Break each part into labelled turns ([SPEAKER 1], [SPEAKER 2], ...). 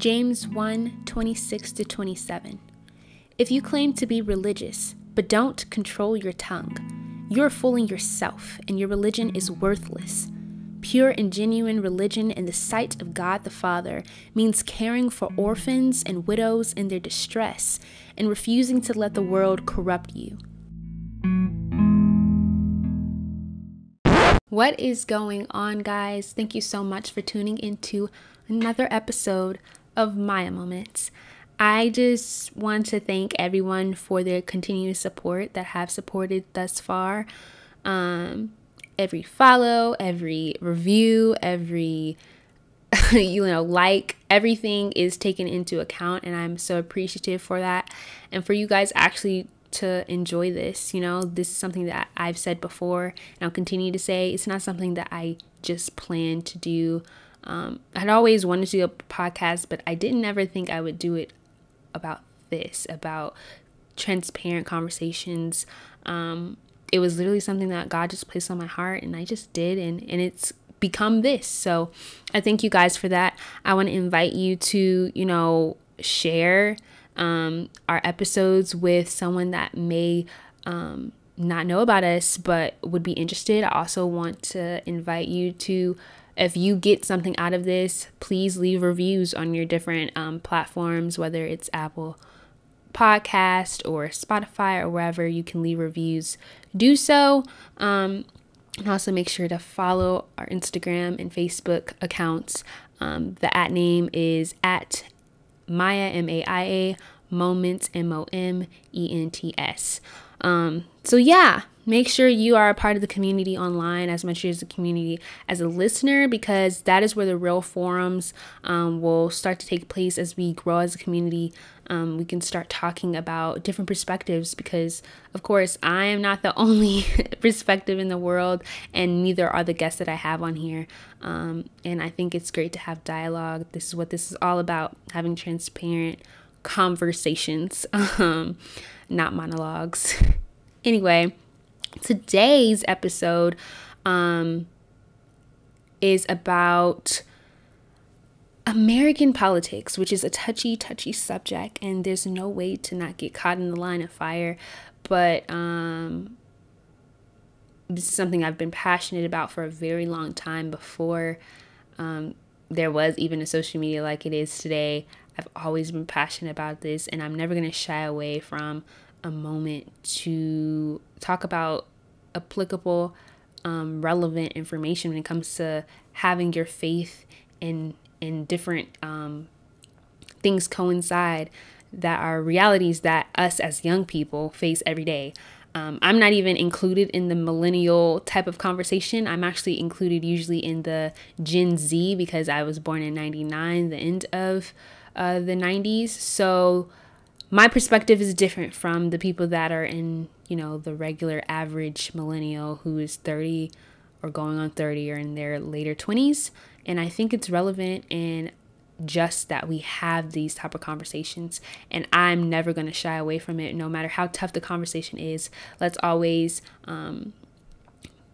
[SPEAKER 1] James 1 26 to 27. If you claim to be religious, but don't control your tongue, you're fooling yourself, and your religion is worthless. Pure and genuine religion in the sight of God the Father means caring for orphans and widows in their distress and refusing to let the world corrupt you. What is going on, guys? Thank you so much for tuning into another episode of Maia Moments. I just want to thank everyone for their continued support that have supported thus far. Um, every follow, every review, every you know, like everything is taken into account and I'm so appreciative for that. And for you guys actually to enjoy this, you know, this is something that I've said before and I'll continue to say. It's not something that I just plan to do. Um, I had always wanted to do a podcast, but I didn't ever think I would do it about this, about transparent conversations. Um, it was literally something that God just placed on my heart and I just did and and it's become this. So I thank you guys for that. I want to invite you to, you know, share um, our episodes with someone that may um, not know about us but would be interested. I also want to invite you to, if you get something out of this, please leave reviews on your different um, platforms, whether it's Apple podcast or Spotify or wherever you can leave reviews, do so. Um, and also make sure to follow our Instagram and Facebook accounts. Um, the at name is at Maia M A I A Moments M O M E N T S. Um, so yeah, make sure you are a part of the community online as much as the community as a listener because that is where the real forums um, will start to take place as we grow as a community. Um, we can start talking about different perspectives because of course i am not the only perspective in the world and neither are the guests that i have on here. Um, and i think it's great to have dialogue. This is what this is all about having transparent conversations. Um, not monologues anyway today's episode um, is about American politics, which is a touchy, touchy subject, and there's no way to not get caught in the line of fire. But um, this is something I've been passionate about for a very long time before um, there was even a social media like it is today. I've always been passionate about this, and I'm never going to shy away from a moment to talk about applicable, um, relevant information when it comes to having your faith in and different um, things coincide that are realities that us as young people face every day. Um, I'm not even included in the millennial type of conversation. I'm actually included usually in the Gen Z because I was born in 99, the end of uh, the 90s. So my perspective is different from the people that are in, you know, the regular average millennial who is 30 or going on 30 or in their later 20s. And I think it's relevant and just that we have these type of conversations and i'm never going to shy away from it no matter how tough the conversation is let's always um,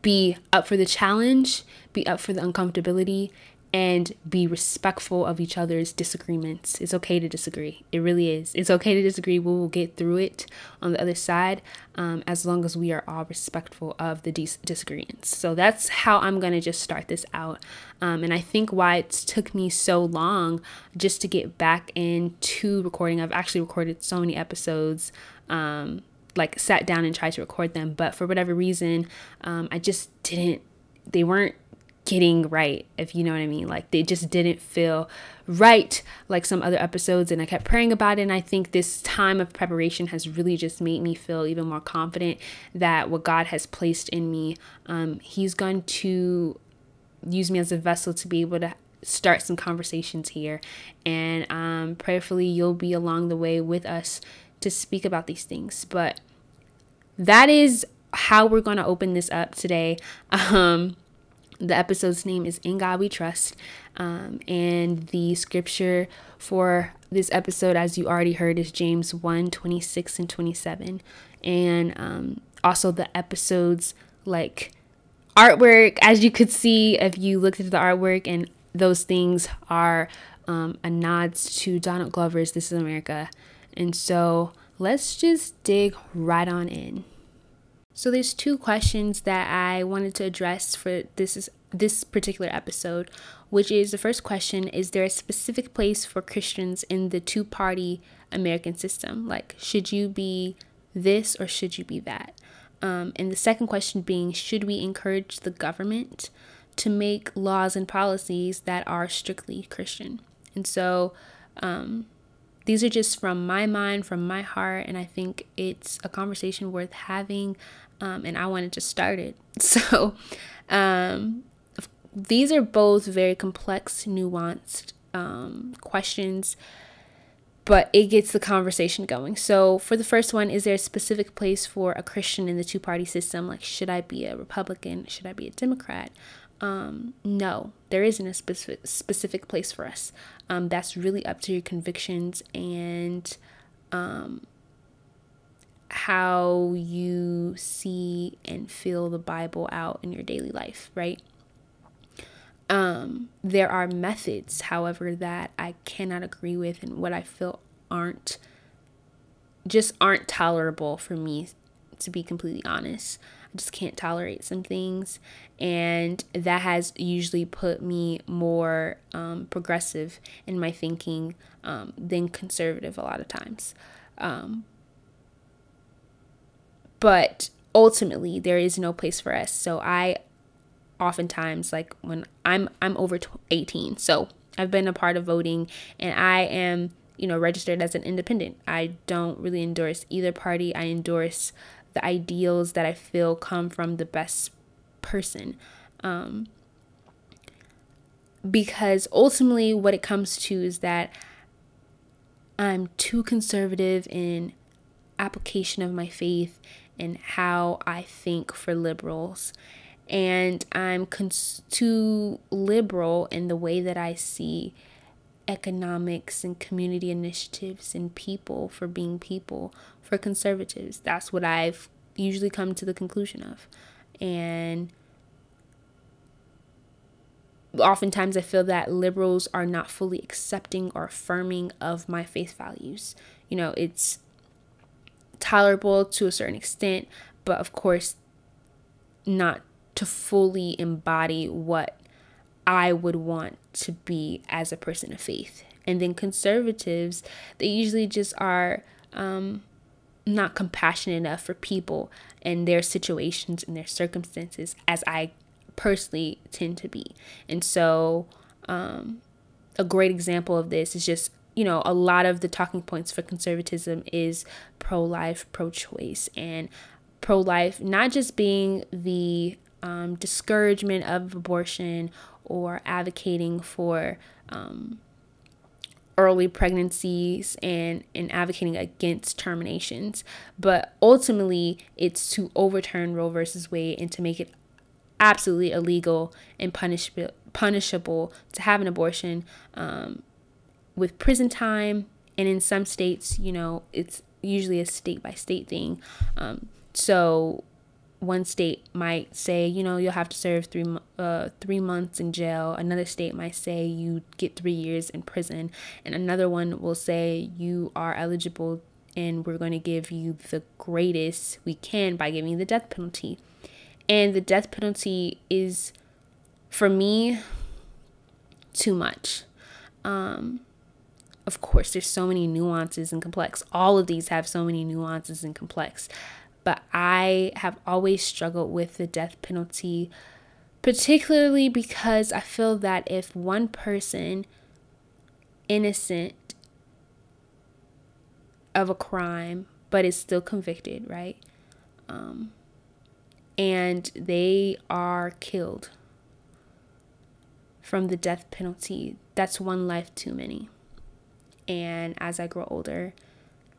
[SPEAKER 1] be up for the challenge be up for the uncomfortability and be respectful of each other's disagreements. It's okay to disagree. It really is. It's okay to disagree. We will get through it on the other side um, as long as we are all respectful of the dis- disagreements. So that's how I'm going to just start this out. Um, and I think why it took me so long just to get back into recording, I've actually recorded so many episodes. Um, like sat down and tried to record them, but for whatever reason, um, I just didn't. They weren't getting right, if you know what I mean. Like they just didn't feel right like some other episodes. And I kept praying about it. And I think this time of preparation has really just made me feel even more confident that what God has placed in me, um, He's going to use me as a vessel to be able to start some conversations here. And um, prayerfully, you'll be along the way with us to speak about these things. But that is how we're going to open this up today. Um, the episode's name is In God We Trust. Um, and the scripture for this episode, as you already heard, is James 1 26 and 27. And um, also the episode's like artwork, as you could see if you looked at the artwork, and those things are um, a nods to Donald Glover's This is America. And so let's just dig right on in. So there's two questions that I wanted to address for this is this particular episode, which is the first question is there a specific place for Christians in the two-party American system? Like should you be this or should you be that? Um, and the second question being should we encourage the government to make laws and policies that are strictly Christian? And so um, these are just from my mind, from my heart, and I think it's a conversation worth having. Um, and I wanted to start it. So um, these are both very complex, nuanced um, questions, but it gets the conversation going. So, for the first one, is there a specific place for a Christian in the two party system? Like, should I be a Republican? Should I be a Democrat? Um, no, there isn't a specific specific place for us. Um, that's really up to your convictions and um, how you see and feel the Bible out in your daily life, right? Um, there are methods, however, that I cannot agree with and what I feel aren't just aren't tolerable for me to be completely honest I just can't tolerate some things. And that has usually put me more um, progressive in my thinking um, than conservative a lot of times. Um, but ultimately, there is no place for us. So I oftentimes like when I'm I'm over 18. So I've been a part of voting and I am you know registered as an independent. I don't really endorse either party. I endorse the ideals that I feel come from the best person. Um, because ultimately, what it comes to is that I'm too conservative in application of my faith and how I think for liberals. And I'm cons- too liberal in the way that I see economics and community initiatives and people for being people for conservatives. That's what I've usually come to the conclusion of. And oftentimes I feel that liberals are not fully accepting or affirming of my faith values. You know, it's tolerable to a certain extent, but of course, not to fully embody what I would want to be as a person of faith. And then conservatives, they usually just are um, not compassionate enough for people and their situations and their circumstances as I personally tend to be. And so, um, a great example of this is just you know, a lot of the talking points for conservatism is pro life, pro choice, and pro life not just being the um, discouragement of abortion or advocating for um, early pregnancies and, and advocating against terminations. But ultimately, it's to overturn Roe versus Wade and to make it absolutely illegal and punishable, punishable to have an abortion um, with prison time. And in some states, you know, it's usually a state by state thing. Um, so one state might say, you know, you'll have to serve three uh, three months in jail. Another state might say you get three years in prison, and another one will say you are eligible and we're going to give you the greatest we can by giving you the death penalty. And the death penalty is, for me, too much. Um, of course, there's so many nuances and complex. All of these have so many nuances and complex but I have always struggled with the death penalty, particularly because I feel that if one person innocent of a crime but is still convicted, right? Um, and they are killed from the death penalty, that's one life too many. And as I grow older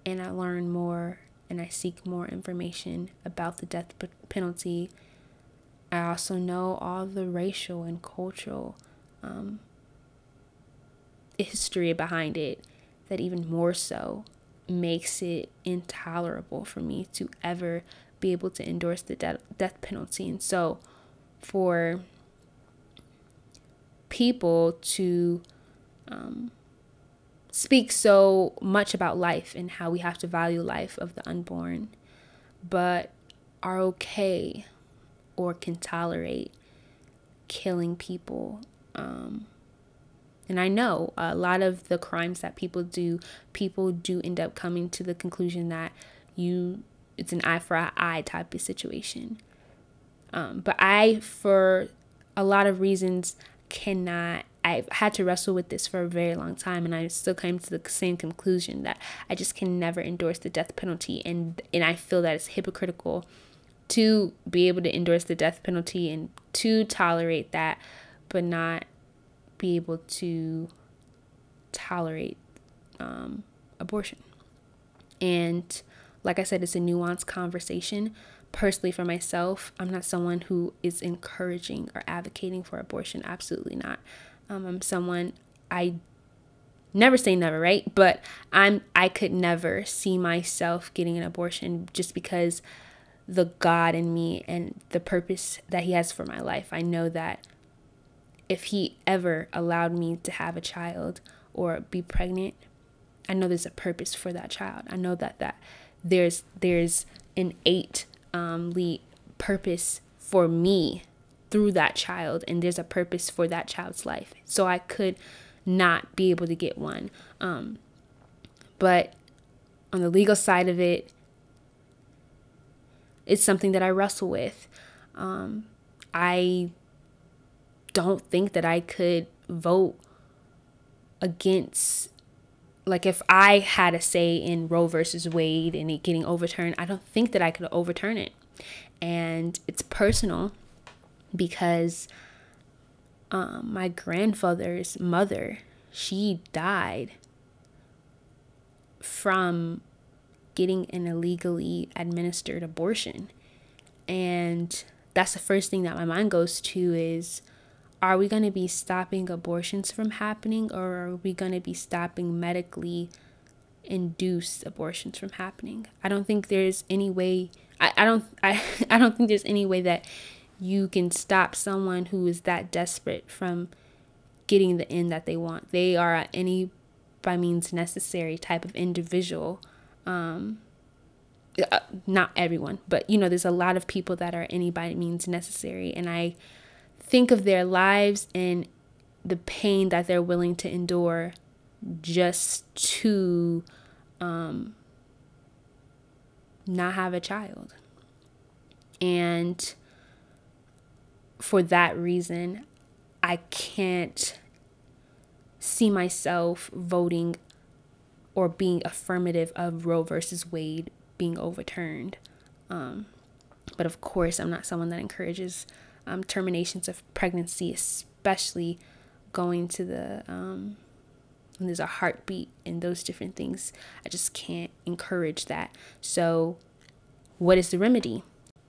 [SPEAKER 1] and I learn more and I seek more information about the death penalty. I also know all the racial and cultural um, history behind it that even more so makes it intolerable for me to ever be able to endorse the de- death penalty. And so, for people to um, speak so much about life and how we have to value life of the unborn, but are okay or can tolerate killing people. Um, and I know a lot of the crimes that people do, people do end up coming to the conclusion that you it's an eye for an eye type of situation. Um, but I, for a lot of reasons, cannot. I've had to wrestle with this for a very long time, and I still came to the same conclusion that I just can never endorse the death penalty, and and I feel that it's hypocritical to be able to endorse the death penalty and to tolerate that, but not be able to tolerate um, abortion. And like I said, it's a nuanced conversation. Personally, for myself, I'm not someone who is encouraging or advocating for abortion. Absolutely not. Um, I'm someone I never say never, right? But I'm I could never see myself getting an abortion just because the God in me and the purpose that He has for my life. I know that if He ever allowed me to have a child or be pregnant, I know there's a purpose for that child. I know that that there's there's an innate um, purpose for me through that child, and there's a purpose for that child's life. So I could not be able to get one. Um, but on the legal side of it, it's something that I wrestle with. Um, I don't think that I could vote against like if I had a say in Roe versus Wade and it getting overturned, I don't think that I could overturn it. And it's personal because um, my grandfather's mother, she died from getting an illegally administered abortion. And that's the first thing that my mind goes to is are we going to be stopping abortions from happening or are we going to be stopping medically induced abortions from happening i don't think there's any way i, I don't I, I don't think there's any way that you can stop someone who is that desperate from getting the end that they want they are any by means necessary type of individual um, uh, not everyone but you know there's a lot of people that are any by means necessary and i think of their lives and the pain that they're willing to endure just to um, not have a child. And for that reason, I can't see myself voting or being affirmative of Roe versus Wade being overturned. Um, but of course, I'm not someone that encourages um, terminations of pregnancy, especially going to the um, when there's a heartbeat and those different things. I just can't encourage that. So, what is the remedy?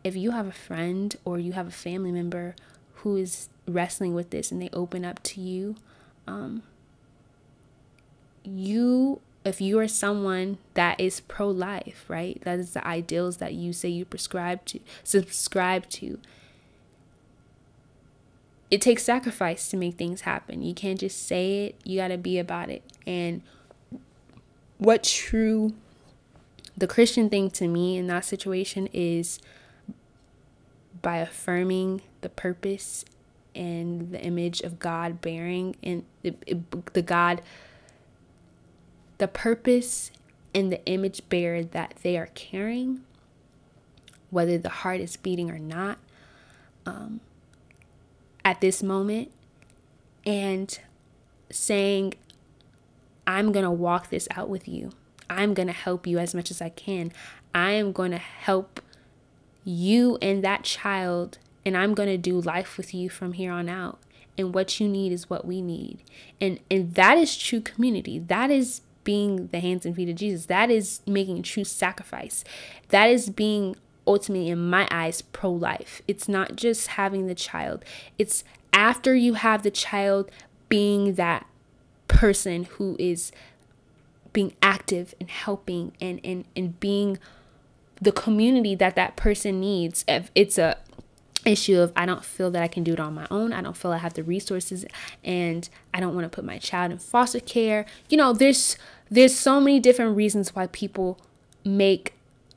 [SPEAKER 1] If you have a friend or you have a family member who is wrestling with this and they open up to you, um, you if you are someone that is pro-life right that is the ideals that you say you prescribe to subscribe to it takes sacrifice to make things happen. You can't just say it, you got to be about it. And what true the Christian thing to me in that situation is by affirming the purpose and the image of God bearing and the, the God the purpose and the image bearer that they are carrying whether the heart is beating or not um, at this moment and saying, I'm going to walk this out with you. I'm going to help you as much as I can. I am going to help you and that child, and I'm going to do life with you from here on out. And what you need is what we need. And and that is true community. That is being the hands and feet of Jesus. That is making true sacrifice. That is being ultimately, in my eyes, pro life. It's not just having the child, it's after you have the child being that person who is being active and helping and, and, and being the community that that person needs. If it's a issue of I don't feel that I can do it on my own. I don't feel I have the resources and I don't want to put my child in foster care. You know, there's there's so many different reasons why people make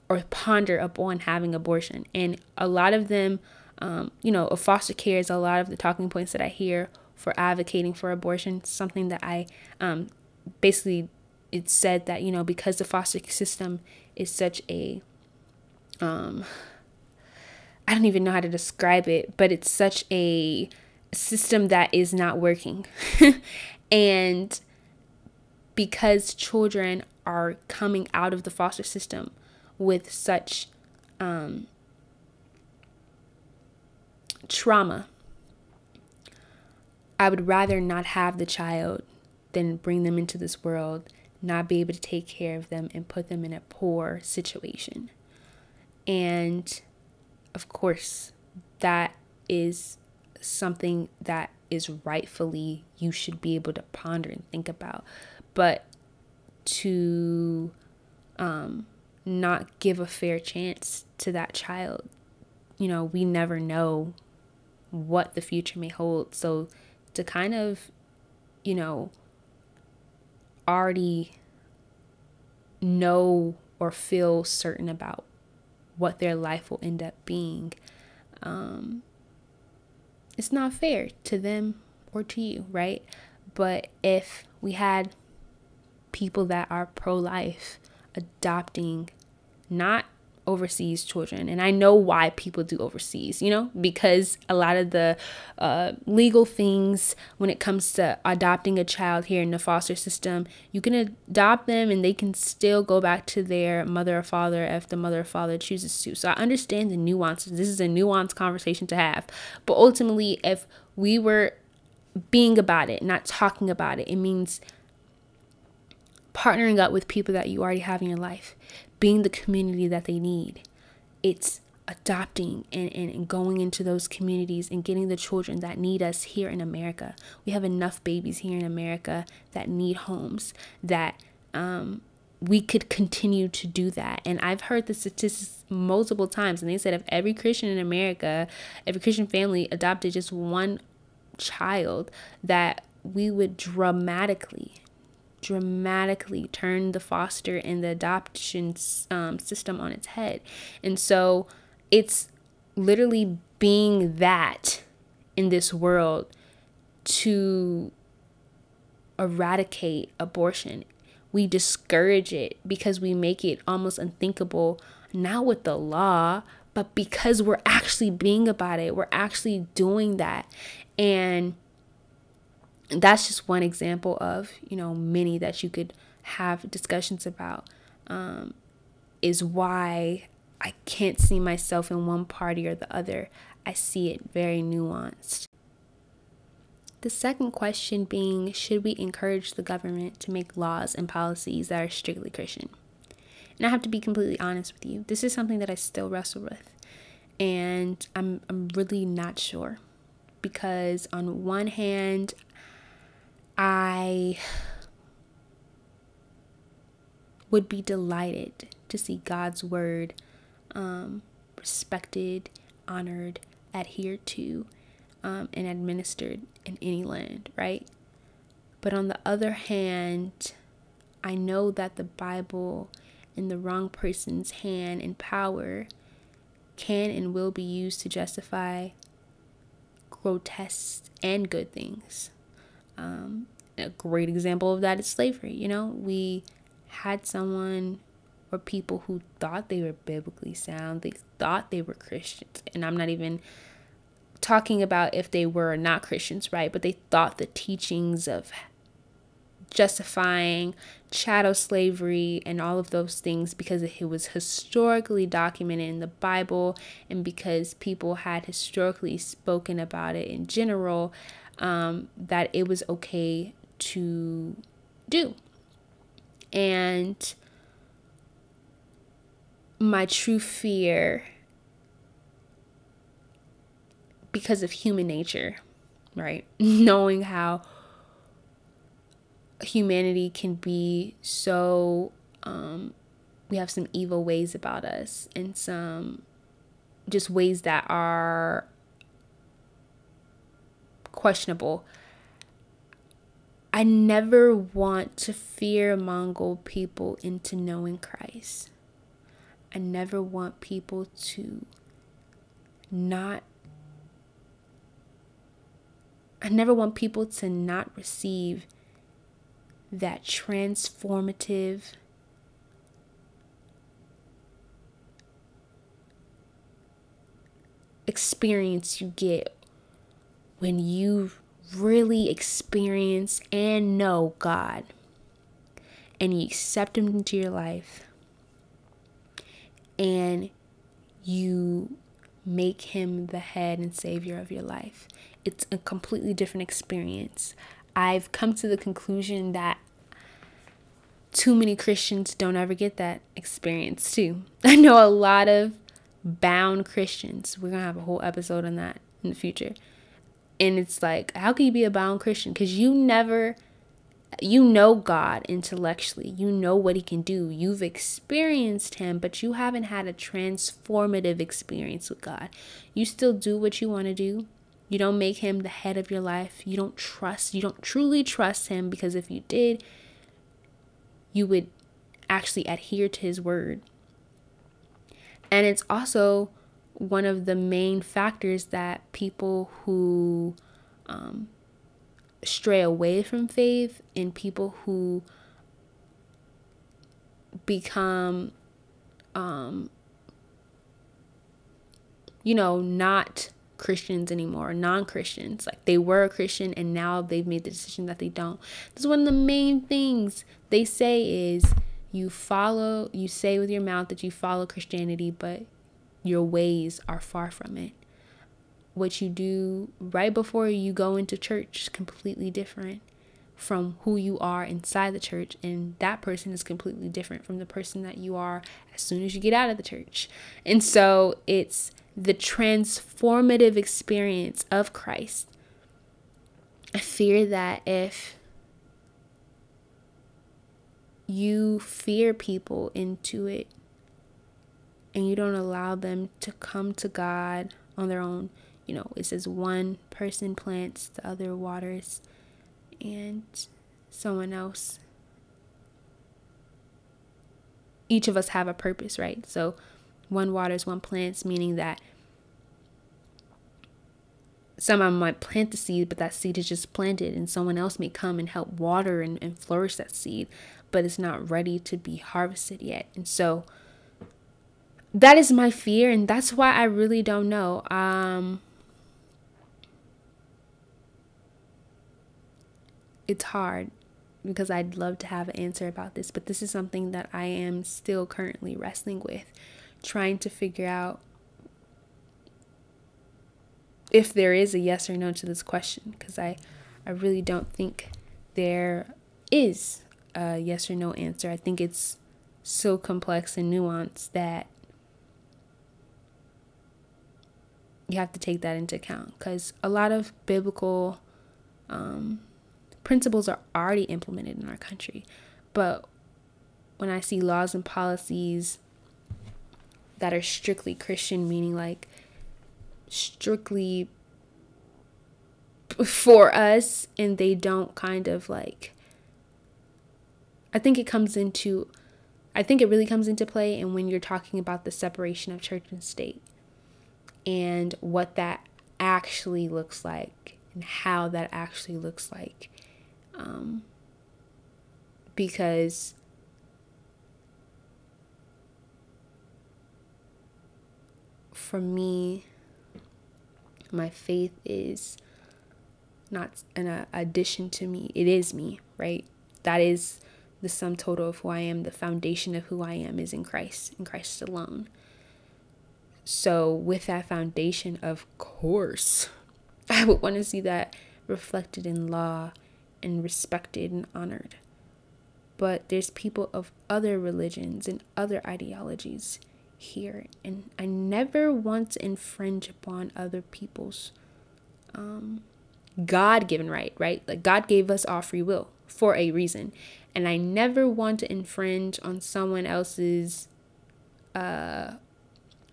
[SPEAKER 1] or ponder upon having abortion. And a lot of them, um, you know, foster care is a lot of the talking points that I hear for advocating for abortion. Something that I um, basically, it said that, you know, because the foster system is such a, um, I don't even know how to describe it, but it's such a system that is not working. and because children are coming out of the foster system with such um, trauma, I would rather not have the child than bring them into this world, not be able to take care of them, and put them in a poor situation. And of course, that is something that is rightfully you should be able to ponder and think about. But to um, not give a fair chance to that child. You know, we never know what the future may hold. So to kind of, you know, already know or feel certain about what their life will end up being, um, it's not fair to them or to you, right? But if we had people that are pro life adopting not overseas children and i know why people do overseas you know because a lot of the uh, legal things when it comes to adopting a child here in the foster system you can adopt them and they can still go back to their mother or father if the mother or father chooses to. So i understand the nuances. This is a nuanced conversation to have. But ultimately if we were being about it not talking about it it means partnering up with people that you already have in your life, being the community that they need. It's adopting and, and going into those communities and getting the children that need us here in America. We have enough babies here in America that need homes that um, we could continue to do that. And I've heard the statistics multiple times, and they said if every Christian in America, every Christian family adopted just one child, that we would dramatically dramatically turned the foster and the adoption um, system on its head. And so it's literally being that in this world to eradicate abortion. We discourage it because we make it almost unthinkable, not with the law, but because we're actually being about it. We're actually doing that. And that's just one example of you know many that you could have discussions about um, is why i can't see myself in one party or the other. I see it very nuanced. The second question being should we encourage the government to make laws and policies that are strictly christian? And i have to be completely honest with you. This is something that i still wrestle with. And i'm, I'm really not sure. Because on one hand I would be delighted to see God's word um, respected, honored, adhered to, um, and administered in any land, right? But on the other hand, I know that the Bible in the wrong person's hand and power can and will be used to justify grotesque and good things. Um, a great example of that is slavery. You know, we had someone or people who thought they were biblically sound, they thought they were Christians. And I'm not even talking about if they were not Christians, right? But they thought the teachings of justifying chattel slavery and all of those things because it was historically documented in the Bible and because people had historically spoken about it in general um, that it was okay to do. And my true fear, because of human nature, right? Knowing how humanity can be so, um, we have some evil ways about us and some just ways that are questionable. I never want to fear Mongol people into knowing Christ. I never want people to not I never want people to not receive that transformative experience you get when you really experience and know God and you accept Him into your life and you make Him the head and savior of your life. It's a completely different experience. I've come to the conclusion that too many Christians don't ever get that experience, too. I know a lot of bound Christians. We're going to have a whole episode on that in the future. And it's like, how can you be a bound Christian? Because you never, you know God intellectually. You know what He can do. You've experienced Him, but you haven't had a transformative experience with God. You still do what you want to do. You don't make Him the head of your life. You don't trust, you don't truly trust Him because if you did, you would actually adhere to His word. And it's also one of the main factors that people who um, stray away from faith and people who become, um, you know, not Christians anymore, non Christians. Like they were a Christian and now they've made the decision that they don't. This is one of the main things they say is you follow, you say with your mouth that you follow Christianity, but your ways are far from it. What you do right before you go into church is completely different from who you are inside the church, and that person is completely different from the person that you are as soon as you get out of the church. And so it's the transformative experience of Christ. I fear that if you fear people into it and you don't allow them to come to God on their own. You know, it says one person plants, the other waters, and someone else. Each of us have a purpose, right? So one waters, one plants, meaning that someone might plant the seed, but that seed is just planted, and someone else may come and help water and, and flourish that seed but it's not ready to be harvested yet. And so that is my fear and that's why I really don't know. Um it's hard because I'd love to have an answer about this, but this is something that I am still currently wrestling with, trying to figure out if there is a yes or no to this question because I I really don't think there is a yes or no answer. I think it's so complex and nuanced that you have to take that into account because a lot of biblical um, principles are already implemented in our country. But when I see laws and policies that are strictly Christian, meaning like strictly for us, and they don't kind of like I think it comes into I think it really comes into play and when you're talking about the separation of church and state and what that actually looks like and how that actually looks like. Um, because for me, my faith is not an addition to me, it is me, right? That is the sum total of who I am, the foundation of who I am is in Christ, in Christ alone. So, with that foundation, of course, I would want to see that reflected in law and respected and honored. But there's people of other religions and other ideologies here, and I never want to infringe upon other people's um, God given right, right? Like God gave us all free will for a reason, and I never want to infringe on someone else's uh,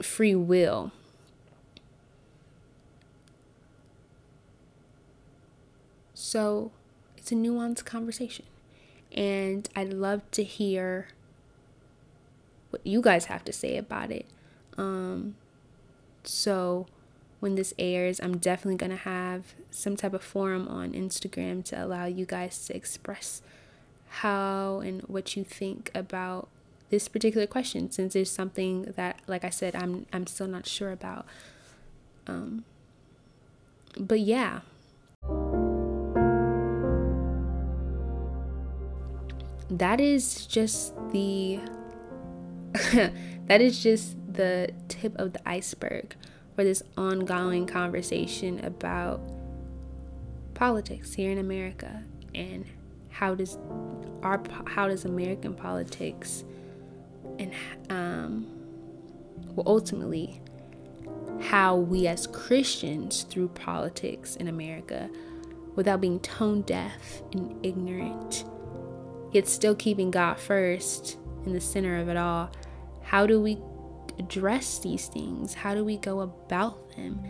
[SPEAKER 1] free will. So it's a nuanced conversation. And I'd love to hear what you guys have to say about it. Um, so when this airs, I'm definitely going to have some type of forum on Instagram to allow you guys to express how and what you think about this particular question since it's something that like I said I'm I'm still not sure about. Um but yeah. That is just the that is just the tip of the iceberg for this ongoing conversation about politics here in America and how does our how does American politics and um, well ultimately how we as Christians through politics in America without being tone deaf and ignorant yet still keeping God first in the center of it all. How do we address these things? How do we go about them?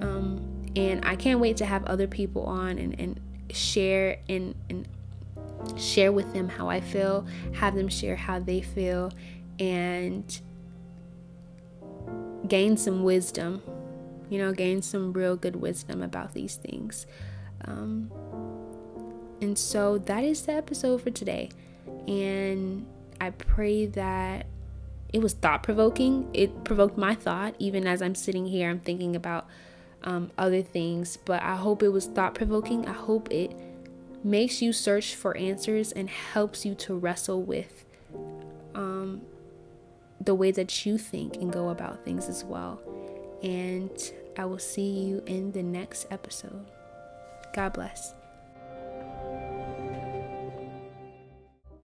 [SPEAKER 1] Um, and I can't wait to have other people on and, and share and, and share with them how I feel, have them share how they feel, and gain some wisdom, you know, gain some real good wisdom about these things. Um, and so that is the episode for today. And I pray that it was thought provoking. It provoked my thought, even as I'm sitting here, I'm thinking about um, other things. But I hope it was thought provoking. I hope it makes you search for answers and helps you to wrestle with um, the way that you think and go about things as well. And I will see you in the next episode. God bless.